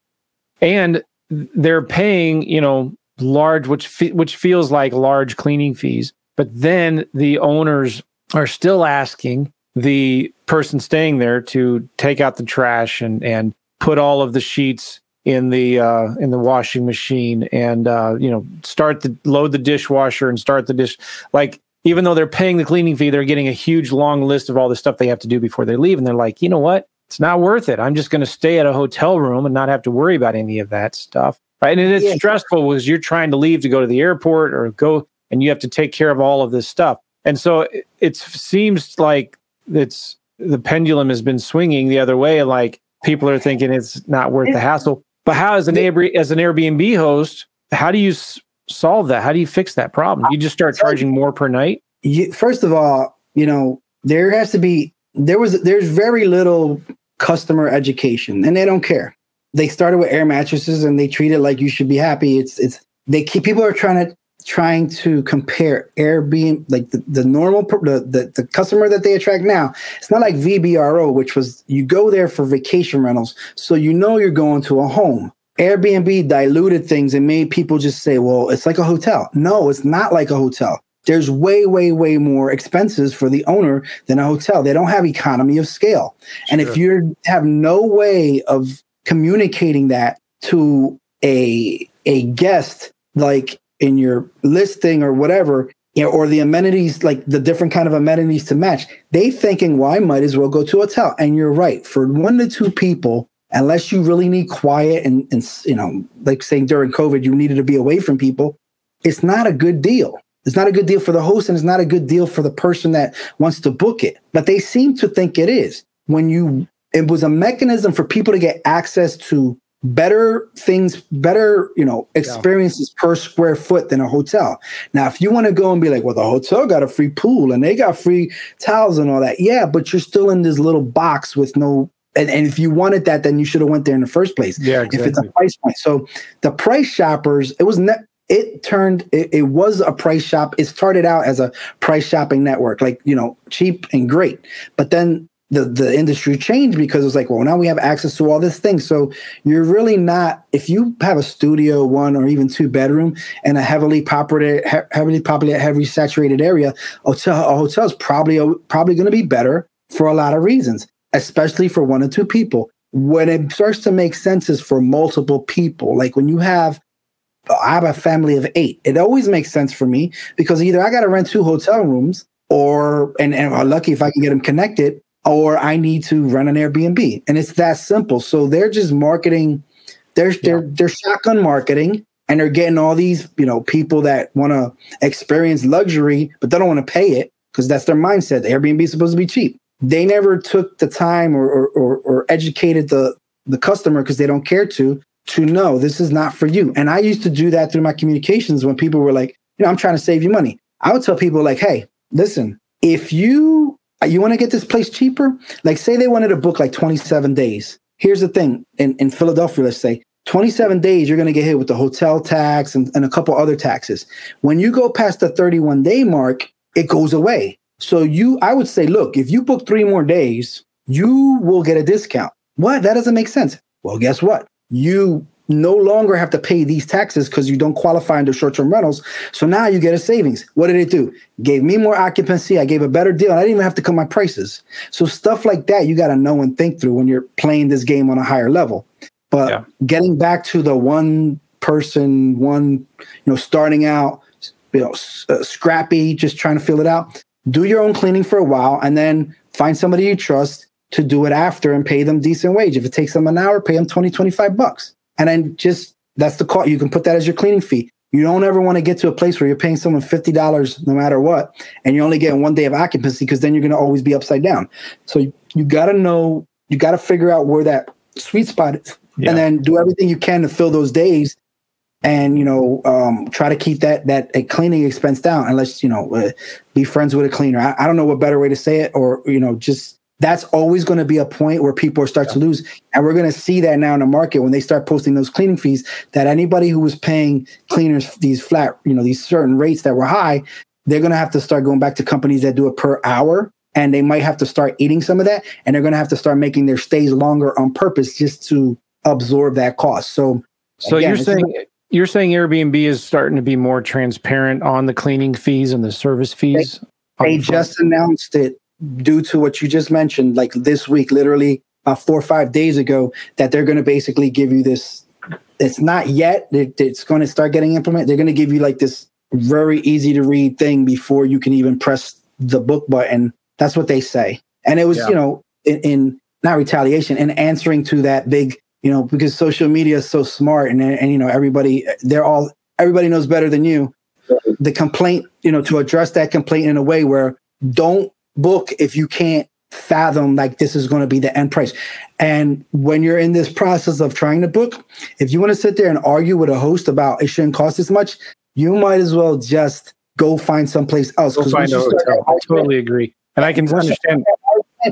and they're paying you know large, which fe- which feels like large cleaning fees. But then the owners are still asking the person staying there to take out the trash and and put all of the sheets in the uh, in the washing machine and uh, you know start the load the dishwasher and start the dish. Like even though they're paying the cleaning fee they're getting a huge long list of all the stuff they have to do before they leave. And they're like you know what? It's not worth it. I'm just going to stay at a hotel room and not have to worry about any of that stuff. Right? And it's yeah. stressful because you're trying to leave to go to the airport or go, and you have to take care of all of this stuff. And so it, it seems like it's the pendulum has been swinging the other way. Like people are thinking it's not worth the hassle. But how, as an Airbnb, as an Airbnb host, how do you solve that? How do you fix that problem? You just start charging more per night? You, first of all, you know, there has to be there was there's very little customer education and they don't care. They started with air mattresses and they treat it like you should be happy. It's it's they keep people are trying to trying to compare Airbnb, like the, the normal, the, the, the customer that they attract now. It's not like VRBO, which was you go there for vacation rentals. So you know you're going to a home. Airbnb diluted things and made people just say, well, it's like a hotel. No, it's not like a hotel. There's way, way, way more expenses for the owner than a hotel. They don't have economy of scale. Sure. And if you have no way of communicating that to a a guest, like in your listing or whatever, you know, or the amenities, like the different kind of amenities to match, they thinking, well, I might as well go to a hotel. And you're right. For one to two people, unless you really need quiet and, and you know, like saying during COVID, you needed to be away from people, it's not a good deal. It's not a good deal for the host and it's not a good deal for the person that wants to book it. But they seem to think it is. When you, it was a mechanism for people to get access to better things, better, you know, experiences yeah. per square foot than a hotel. Now, if you want to go and be like, well, the hotel got a free pool and they got free towels and all that, yeah, but you're still in this little box with no. And, and if you wanted that, then you should have went there in the first place. Yeah, exactly. If it's a price point, so the price shoppers, it was ne- it turned it, it, was a price shop it started out as a price shopping network like you know cheap and great but then the the industry changed because it's like well now we have access to all this thing. So you're really not if you have a studio one or even two bedroom in a heavily populated heavily populated heavily saturated area hotel a hotel is probably probably going to be better for a lot of reasons especially for one or two people. When it starts to make sense is for multiple people. Like when you have I have a family of eight. It always makes sense for me because either I got to rent two hotel rooms or, and, and lucky if I can get them connected, or I need to run an Airbnb. And it's that simple. So they're just marketing, they're, yeah. they're, they're shotgun marketing and they're getting all these, you know, people that want to experience luxury, but they don't want to pay it because that's their mindset. The Airbnb is supposed to be cheap. They never took the time or, or, or, or educated the, the customer because they don't care to to know this is not for you. And I used to do that through my communications when people were like, you know, I'm trying to save you money. I would tell people like, hey, listen, if you Uh, you want to get this place cheaper, like say they wanted to book like 27 days. Here's the thing in, in Philadelphia, let's say 27 days, you're going to get hit with the hotel tax and, and a couple other taxes. When you go past the 31 day mark, it goes away. So you, I would say, look, if you book three more days, you will get a discount. What? That doesn't make sense. Well, guess what? you no longer have to pay these taxes because you don't qualify under short-term rentals. So now you get a savings. What did it do? Gave me more occupancy. I gave a better deal. I didn't even have to cut my prices. So stuff like that, you got to know and think through when you're playing this game on a higher level. But yeah. getting back to the one person, one, you know, starting out, you know, uh, scrappy, just trying to fill it out. Do your own cleaning for a while, and then find somebody you trust to do it after and pay them decent wage. If it takes them an hour, pay them 20, 25 bucks. And then just that's the cost. You can put that as your cleaning fee. You don't ever want to get to a place where you're paying someone $50 no matter what, and you're only getting one day of occupancy because then you're going to always be upside down. So you, you got to know, you got to figure out where that sweet spot is yeah. and then do everything you can to fill those days and you know um, try to keep that that a cleaning expense down unless you know uh, be friends with a cleaner I, I, don't know what better way to say it or you know just that's always going to be a point where people start yeah. to lose. And we're going to see that now in the market when they start posting those cleaning fees that anybody who was paying cleaners these flat, you know, these certain rates that were high, they're going to have to start going back to companies that do it per hour. And they might have to start eating some of that. And they're going to have to start making their stays longer on purpose just to absorb that cost. So, so again, you're saying, you're saying Airbnb is starting to be more transparent on the cleaning fees and the service fees? They, they just announced it due to what you just mentioned, like this week, literally about four or five days ago, that they're going to basically give you this. It's not yet. It, it's going to start getting implemented. They're going to give you like this very easy to read thing before you can even press the book button. That's what they say. And it was, yeah. you know, in, in not retaliation and answering to that big, you know, because social media is so smart and and you know everybody they're all everybody knows better than you. The complaint, you know, to address that complaint in a way where don't book if you can't fathom like this is going to be the end price. And when you're in this process of trying to book, if you want to sit there and argue with a host about it shouldn't cost this much, you might as well just go find someplace else. Go find a hotel. I totally agree. And I can understand.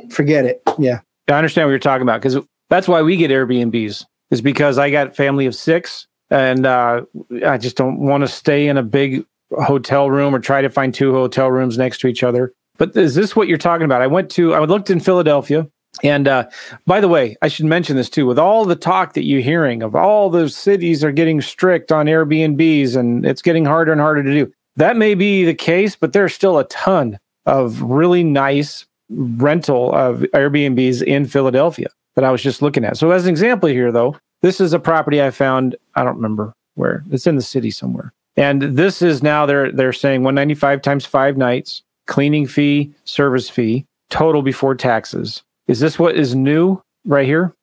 Forget it. Yeah. I understand what you're talking about because that's why we get Airbnbs is because I got family of six and uh, I just don't want to stay in a big hotel room or try to find two hotel rooms next to each other. But is this what you're talking about? I went to, I looked in Philadelphia. And uh, by the way, I should mention this too. With all the talk that you're hearing of all the cities are getting strict on Airbnbs and it's getting harder and harder to do, that may be the case, but there's still a ton of really nice rental of Airbnbs in Philadelphia that I was just looking at. So, as an example here, though, this is a property I found. I don't remember where. It's in the city somewhere. And this is now they're they're saying 195 times five nights, cleaning fee, service fee, total before taxes. Is this what is new right here?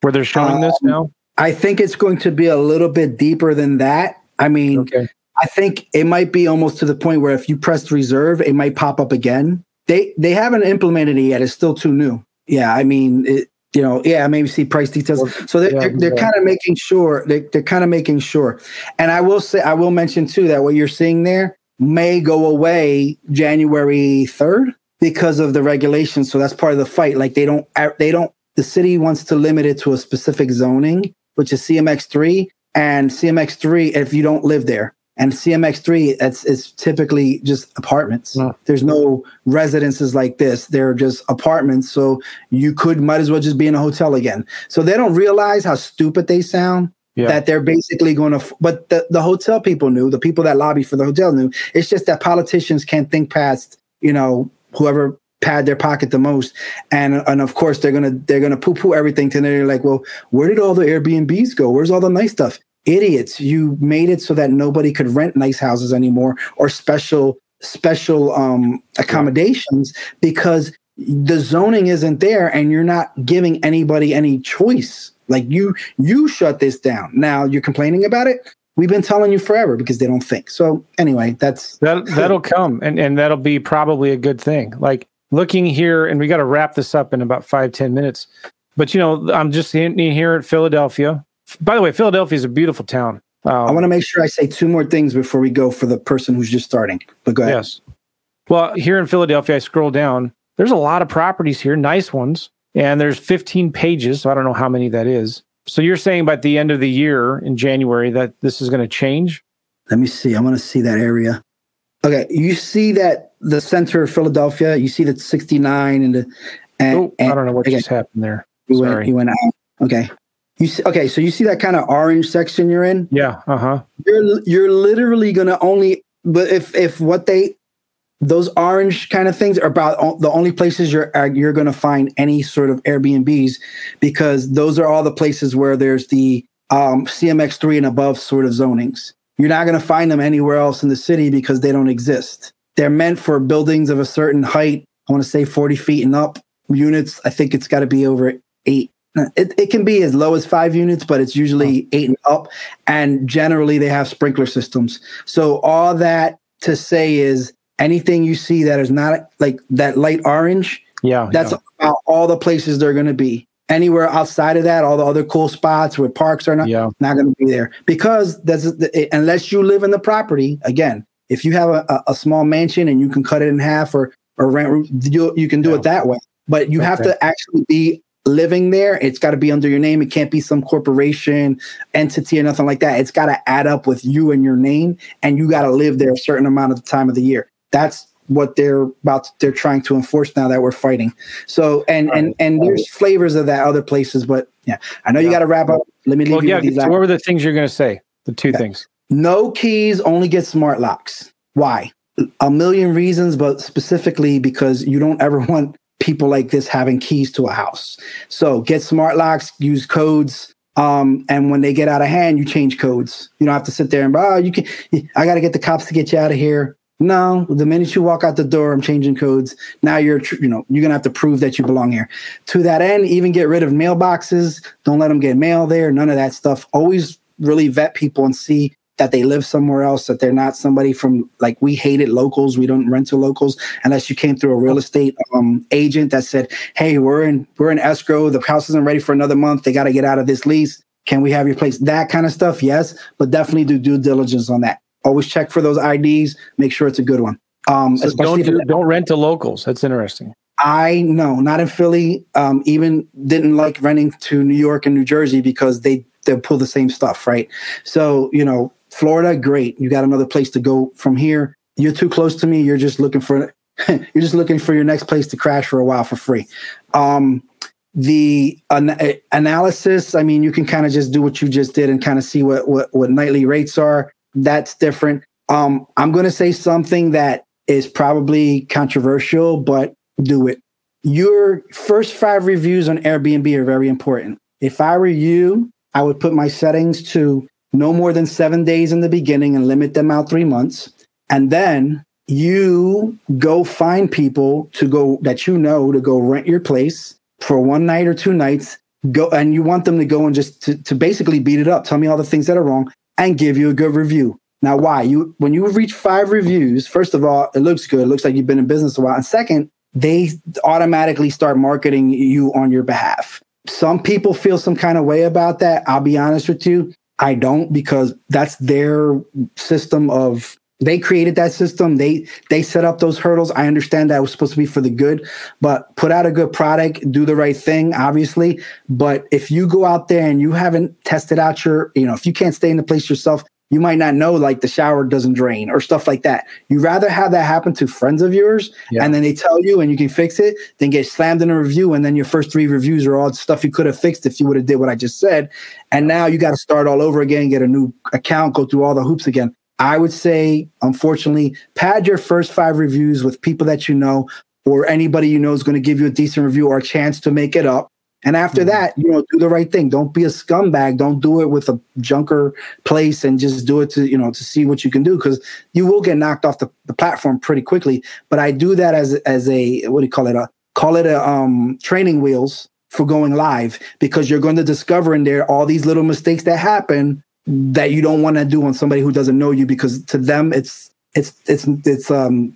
Where they're showing um, this now? I think it's going to be a little bit deeper than that. I mean, okay. I think it might be almost to the point where if you press reserve, it might pop up again. They they haven't implemented it yet. It's still too new. Yeah, I mean, it, you know, yeah, maybe see price details. So they're, yeah, they're, they're yeah. kind of making sure they, they're kind of making sure. And I will say, I will mention too that what you're seeing there may go away January 3rd because of the regulations. So that's part of the fight. Like they don't, uh, they don't, the city wants to limit it to a specific zoning, which is CMX3 and CMX3 if you don't live there. And CMX3, it's, it's typically just apartments. Yeah. There's no residences like this. They're just apartments. So you could might as well just be in a hotel again. So they don't realize how stupid they sound. Yeah. That they're basically going to, but the, the hotel people knew, the people that lobby for the hotel knew. It's just that politicians can't think past, you know, whoever pad their pocket the most and and of course they're gonna they're gonna poo poo everything to they're like well where did all the airbnbs go where's all the nice stuff idiots. You made it so that nobody could rent nice houses anymore or special special um, accommodations because the zoning isn't there and you're not giving anybody any choice. Like you you shut this down. Now you're complaining about it. We've been telling you forever because they don't think. So anyway, that's that that'll come and, and that'll be probably a good thing. Like looking here, and we got to wrap this up in about five, ten minutes. But you know, I'm just here at Philadelphia. By the way, Philadelphia is a beautiful town. Um, I want to make sure I say two more things before we go for the person who's just starting. But go ahead. Yes. Well, here in Philadelphia, I scroll down. There's a lot of properties here, nice ones, and there's 15 pages. So I don't know how many that is. So you're saying by the end of the year in January that this is going to change? Let me see. I want to see that area. Okay, you see that the center of Philadelphia. You see that 69 and the. And, oh, I don't know what again, just happened there. You went, you went out. Okay. You see, okay, so you see that kind of orange section you're in? Yeah. Uh huh. You're you're literally gonna only, but if if what they those orange kind of things are about the only places you're you're gonna find any sort of Airbnbs because those are all the places where there's the um, CMX3 and above sort of zonings. You're not gonna find them anywhere else in the city because they don't exist. They're meant for buildings of a certain height. I want to say 40 feet and up units. I think it's got to be over eight it, it can be as low as five units, but it's usually eight and up. And generally, they have sprinkler systems. So, all that to say is anything you see that is not like that light orange, yeah, that's yeah. about all the places they're going to be. Anywhere outside of that, all the other cool spots where parks are not, yeah. not going to be there because that's unless you live in the property. Again, if you have a, a small mansion and you can cut it in half or or rent, you, you can do yeah. it that way. But you okay. have to actually be living there, it's got to be under your name. It can't be some corporation, entity, or nothing like that. It's got to add up with you and your name, and you got to live there a certain amount of the time of the year. That's what they're about. They're trying to enforce now that we're fighting. So, and and and there's flavors of that other places, but yeah, I know you got to wrap up. Let me leave well, you yeah, with these. So what were the things you're going to say? The two yeah. things. No keys, only get smart locks. Why? A million reasons, but specifically because you don't ever want people like this having keys to a house. So get smart locks, use codes. Um, and when they get out of hand, you change codes. You don't have to sit there and, oh, you can, I got to get the cops to get you out of here. No, the minute you walk out the door, I'm changing codes. Now you're, you know, you're gonna have to prove that you belong here. To that end, even get rid of mailboxes. Don't let them get mail there. None of that stuff. Always really vet people and see that they live somewhere else, that they're not somebody from like we hated locals. We don't rent to locals unless you came through a real estate um, agent that said, "Hey, we're in we're in escrow. The house isn't ready for another month. They got to get out of this lease. Can we have your place?" That kind of stuff, yes, but definitely do due diligence on that. Always check for those IDs. Make sure it's a good one. Um, so don't do, don't rent to locals. That's interesting. I know, not in Philly. Um, even didn't like renting to New York and New Jersey because they they pull the same stuff, right? So you know, Florida, great. You got another place to go from here. You're too close to me. You're just looking for you're just looking for your next place to crash for a while for free. Um, the an- analysis, I mean, you can kind of just do what you just did and kind of see what, what what nightly rates are. That's different. Um, I'm going to say something that is probably controversial, but do it. Your first five reviews on Airbnb are very important. If I were you, I would put my settings to no more than seven days in the beginning and limit them out three months. And then you go find people to go that you know to go rent your place for one night or two nights. Go and you want them to go and just to, to basically beat it up. Tell me all the things that are wrong and give you a good review. Now, why? You when you reach five reviews, first of all, it looks good. It looks like you've been in business a while. And second, they automatically start marketing you on your behalf. Some people feel some kind of way about that. I'll be honest with you. I don't because that's their system of they created that system. They they set up those hurdles. I understand that was supposed to be for the good, but put out a good product, do the right thing, obviously. But if you go out there and you haven't tested out your, you know, if you can't stay in the place yourself, you might not know like the shower doesn't drain or stuff like that. You rather have that happen to friends of yours yeah. and then they tell you and you can fix it than get slammed in a review and then your first three reviews are all stuff you could have fixed if you would have did what I just said. And now you got to start all over again, get a new account, go through all the hoops again. I would say, unfortunately, pad your first five reviews with people that you know or anybody you know is going to give you a decent review or a chance to make it up. And after mm-hmm. that, you know, do the right thing. Don't be a scumbag. Don't do it with a junker place and just do it to, you know, to see what you can do because you will get knocked off the, the platform pretty quickly. But I do that as as a what do you call it? A call it a um training wheels for going live because you're going to discover in there all these little mistakes that happen that you don't want to do on somebody who doesn't know you because to them it's it's it's it's um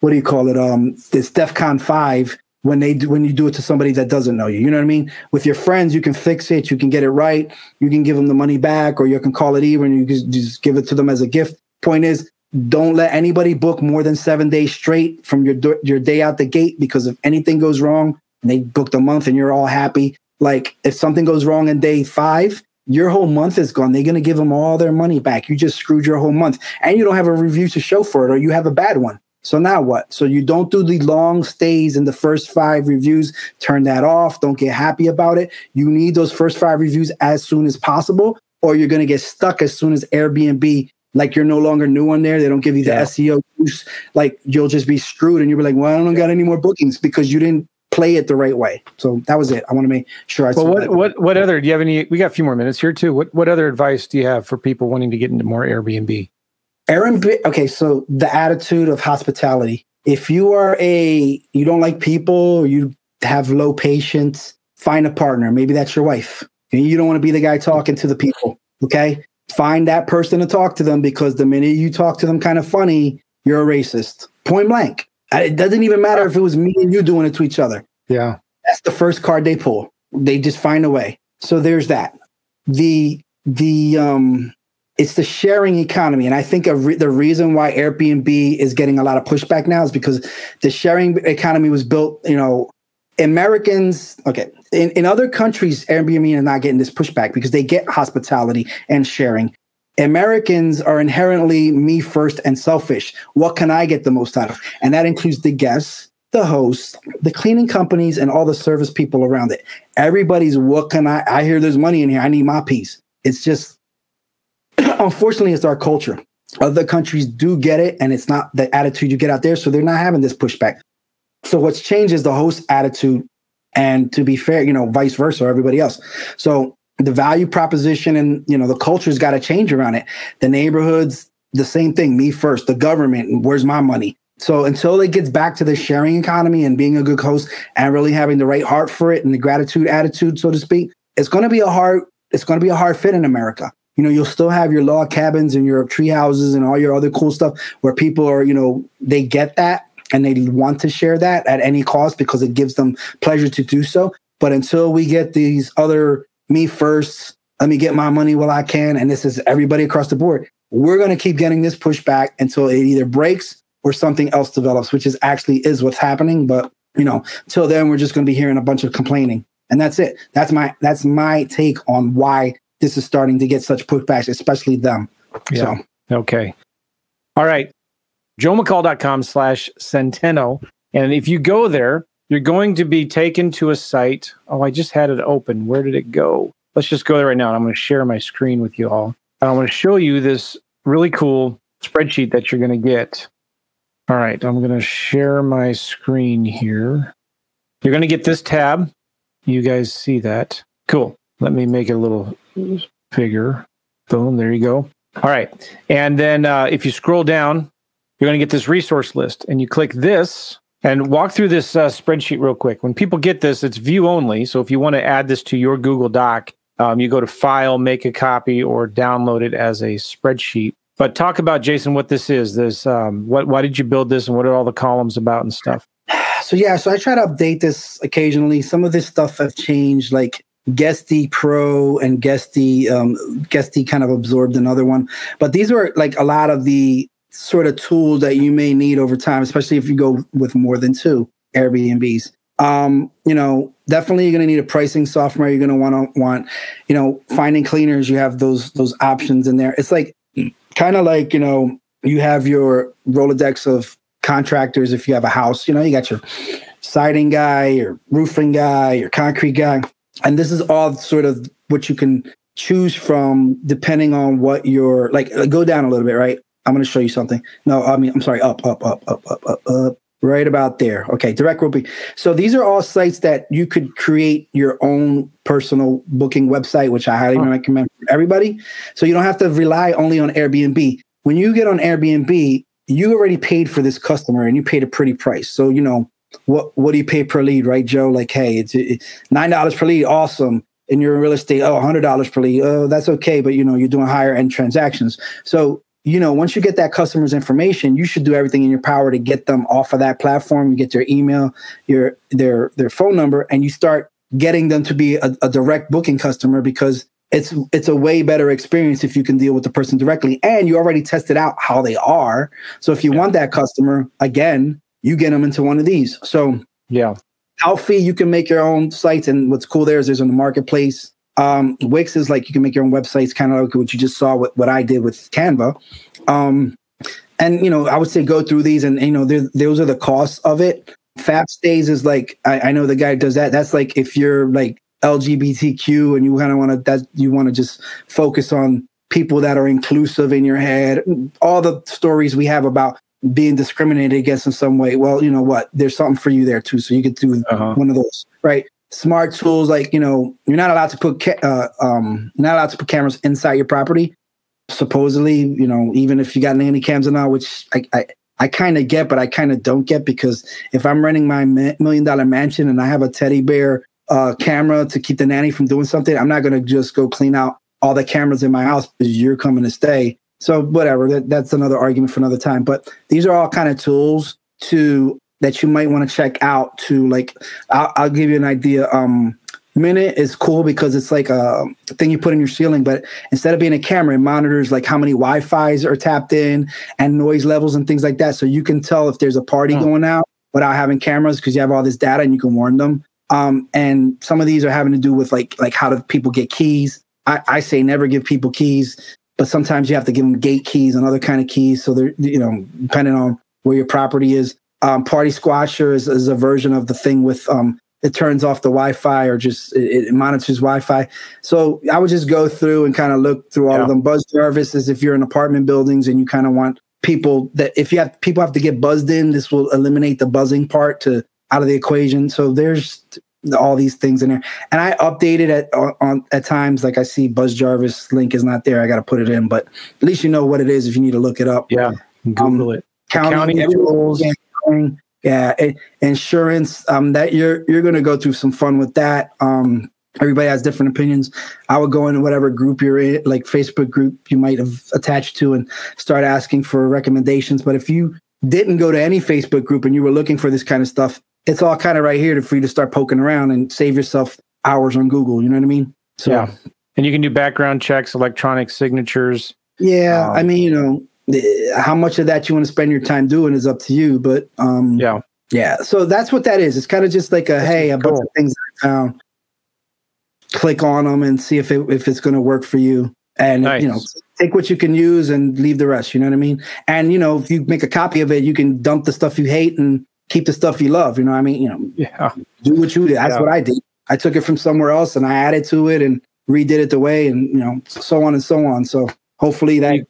what do you call it um it's DefCon five when they do, when you do it to somebody that doesn't know you. You know what I mean? With your friends, you can fix it, you can get it right, you can give them the money back, or you can call it even. You can just give it to them as a gift. Point is, don't let anybody book more than seven days straight from your your day out the gate because if anything goes wrong and they booked a month and you're all happy, like if something goes wrong in day five, your whole month is gone. They're going to give them all their money back. You just screwed your whole month and you don't have a review to show for it or you have a bad one. So now what? So you don't do the long stays in the first five reviews. Turn that off. Don't get happy about it. You need those first five reviews as soon as possible, or you're going to get stuck as soon as Airbnb. Like you're no longer new on there. They don't give you the yeah. SEO boost. Like you'll just be screwed, and you'll be like, "Well, I don't got any more bookings because you didn't play it the right way." So that was it. I want to make sure I. Well, what what what other? Do you have any? We got a few more minutes here too. What what other advice do you have for people wanting to get into more Airbnb? Aaron, okay, so the attitude of hospitality. If you are a, you don't like people, you have low patience, find a partner. Maybe that's your wife. You don't want to be the guy talking to the people. Okay. Find that person to talk to them because the minute you talk to them kind of funny, you're a racist. Point blank. It doesn't even matter if it was me and you doing it to each other. Yeah. That's the first card they pull. They just find a way. So there's that. The, the, um, it's the sharing economy. And I think re- the reason why Airbnb is getting a lot of pushback now is because the sharing economy was built, you know, Americans, okay, in, in other countries, Airbnb are not getting this pushback because they get hospitality and sharing. Americans are inherently me first and selfish. What can I get the most out of? And that includes the guests, the hosts, the cleaning companies, and all the service people around it. Everybody's, what can I? I hear there's money in here. I need my piece. It's just unfortunately, it's our culture. Other countries do get it, and it's not the attitude you get out there. So they're not having this pushback. So what's changed is the host attitude, and to be fair, you know, vice versa, everybody else. So the value proposition and you know the culture's got to change around it. The neighborhoods, the same thing. Me first. The government. Where's my money? So until it gets back to the sharing economy and being a good host and really having the right heart for it and the gratitude attitude, so to speak, it's going to be a hard. It's going to be a hard fit in America you know, you'll still have your log cabins and your tree houses and all your other cool stuff where people are, you know, they get that and they want to share that at any cost because it gives them pleasure to do so. But until we get these other me first, let me get my money while I can, and this is everybody across the board, we're going to keep getting this pushback until it either breaks or something else develops, which is actually is what's happening. But you know, till then, we're just going to be hearing a bunch of complaining, and that's it. That's my that's my take on why this is starting to get such pushbacks, especially them. Yeah. So. Okay. All right. JoeMcCall.com slash Centeno. And if you go there, you're going to be taken to a site. Oh, I just had it open. Where did it go? Let's just go there right now. And I'm going to share my screen with you all. And I want to show you this really cool spreadsheet that you're going to get. All right, I'm going to share my screen here. You're going to get this tab. You guys see that? Cool. Let me make a little bigger. Boom, there you go. All right. And then uh, if you scroll down, you're going to get this resource list and you click this and walk through this uh, spreadsheet real quick. When people get this, it's view only. So if you want to add this to your Google Doc, um, you go to File, make a copy, or download it as a spreadsheet. But talk about Jason, what this is. This, um, what, why did you build this, and what are all the columns about and stuff? So yeah, so I try to update this occasionally. Some of this stuff have changed, like Guesty Pro and Guesty, um, Guesty kind of absorbed another one. But these were like a lot of the sort of tools that you may need over time, especially if you go with more than two Airbnbs. Um, you know, definitely you're going to need a pricing software. You're going to want to want, you know, finding cleaners. You have those those options in there. It's like kind of like you know you have your Rolodex of contractors. If you have a house, you know, you got your siding guy, your roofing guy, your concrete guy, and this is all sort of what you can choose from depending on what your like. Go down a little bit, right? I'm going to show you something. No, I mean, I'm sorry, up, up, up, up, up, up, up, right about there. Okay, direct booking. So these are all sites that you could create your own personal booking website, which I highly oh. recommend for everybody. So you don't have to rely only on Airbnb. When you get on Airbnb, you already paid for this customer and you paid a pretty price. So, you know, what what do you pay per lead, right, Joe? Like, hey, it's it, nine dollars per lead, awesome. And you're in real estate, oh, $100 per lead, oh, that's okay, but you know, you're doing higher end transactions. So you know, once you get that customer's information, you should do everything in your power to get them off of that platform. You get their email, your their their phone number, and you start getting them to be a, a direct booking customer because it's it's a way better experience if you can deal with the person directly and you already tested out how they are. So if you yeah. want that customer again, you get them into one of these. So yeah, Alfie, you can make your own sites, and what's cool there is there's in the marketplace um, Wix is like you can make your own websites, kind of like what you just saw with what I did with Canva. Um, and you know, I would say go through these, and you know, those are the costs of it. FabStays is like I, I know the guy does that. That's like if you're like LGBTQ and you kind of want to that you want to just focus on people that are inclusive in your head. All the stories we have about being discriminated against in some way. Well, you know what? There's something for you there too. So you could do uh-huh. one of those, right? Smart tools like you know you're not allowed to put ca- uh, um not allowed to put cameras inside your property. Supposedly you know even if you got nanny cams and all which i i, I kind of get but i kind of don't get because if i'm renting my million dollar mansion and i have a teddy bear uh camera to keep the nanny from doing something i'm not going to just go clean out all the cameras in my house because you're coming to stay. So whatever that, that's another argument for another time. But these are all kind of tools to that you might want to check out to like I'll, I'll, give you an idea um Minut is cool because it's like a thing you put in your ceiling but instead of being a camera it monitors like how many wi-fi's are tapped in and noise levels and things like that. So you can tell if there's a party oh. going out without having cameras because you have all this data and you can warn them. Um and some of these are having to do with like like how do people get keys? I, I say never give people keys but sometimes you have to give them gate keys and other kind of keys. So they're you know depending on where your property is um, Party Squasher is, is, a version of the thing with um, it turns off the Wi-Fi or just it, it, monitors Wi-Fi. So I would just go through and kind of look through all yeah. of them. Buzz Jarvis is if you're in apartment buildings and you kind of want people that if you have people have to get buzzed in, this will eliminate the buzzing part to out of the equation. So there's all these things in there, and I updated at on at times. Like I see Buzz Jarvis link is not there. I got to put it in, but at least you know what it is if you need to look it up. Yeah, Google um, it. Counting, counting tools yeah, insurance. Um, that you're you're going to go through some fun with that. Um, everybody has different opinions. I would go into whatever group you're in, like Facebook group you might have attached to, and start asking for recommendations. But if you didn't go to any Facebook group and you were looking for this kind of stuff, it's all kind of right here for you to start poking around and save yourself hours on Google. You know what I mean? So, yeah. And you can do background checks, electronic signatures, Yeah, um, I mean, you know, how much of that you want to spend your time doing is up to you. But um, yeah, yeah. So that's what that is. It's kind of just like a that's hey, a cool. bunch of things I found. Click on them and see if it if it's going to work for you. And nice. you know, take what you can use and leave the rest. You know what I mean? And you know, if you make a copy of it, you can dump the stuff you hate and keep the stuff you love. You know what I mean? You know, yeah. Do what you did. That's yeah. what I did. I took it from somewhere else and I added to it and redid it the way and you know, so on and so on. So hopefully that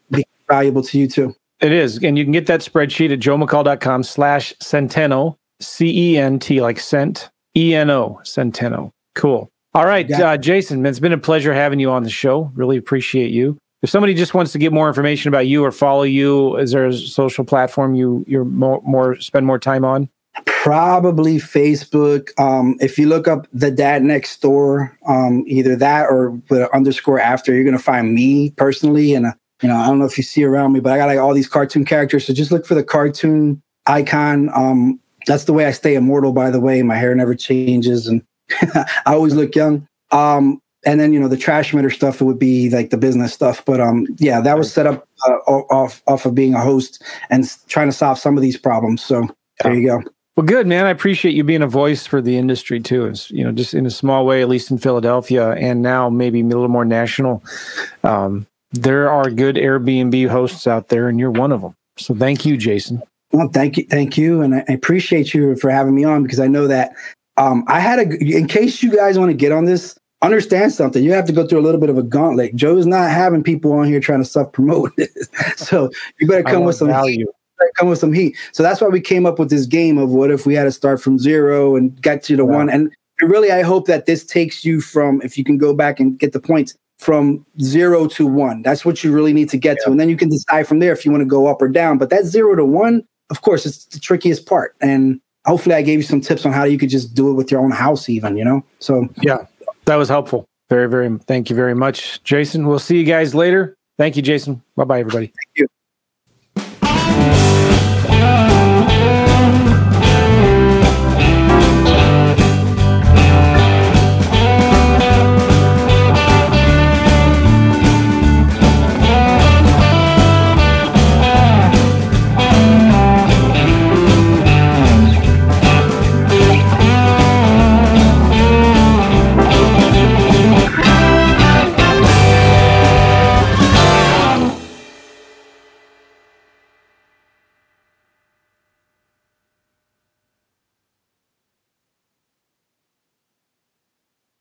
valuable to you too. It is. And you can get that spreadsheet at joemccall.com slash centeno, C-E-N-T like cent, E-N-O, centeno. Cool. All right, uh, Jason, it's been a pleasure having you on the show. Really appreciate you. If somebody just wants to get more information about you or follow you, is there a social platform you you're more, more spend more time on? Probably Facebook. Um, if you look up the dad next door, um, either that or with an underscore after, you're gonna find me personally. And you know, I don't know if you see around me, but I got like all these cartoon characters. So just look for the cartoon icon. Um, that's the way I stay immortal. By the way, my hair never changes, and I always look young. Um, and then you know the trash meter stuff it would be like the business stuff but um yeah that was set up uh, off off of being a host and trying to solve some of these problems so there you go well good man i appreciate you being a voice for the industry too it's you know just in a small way at least in philadelphia and now maybe a little more national um there are good airbnb hosts out there and you're one of them so thank you jason well thank you thank you and i appreciate you for having me on because i know that um, I had a, in case you guys want to get on this, understand something. You have to go through a little bit of a gauntlet. Joe's not having people on here trying to self promote. so you better come with some value. Come with some heat. So that's why we came up with this game of what if we had to start from zero and get to the one. And really, I hope that this takes you from, if you can go back and get the points, from zero to one. That's what you really need to get yeah. to. And then you can decide from there if you want to go up or down. But that zero to one, of course, it's the trickiest part. And hopefully I gave you some tips on how you could just do it with your own house, even, you know? So, yeah, that was helpful. Very, very, thank you very much, Jason. We'll see you guys later. Thank you, Jason. Bye bye, everybody. Thank you.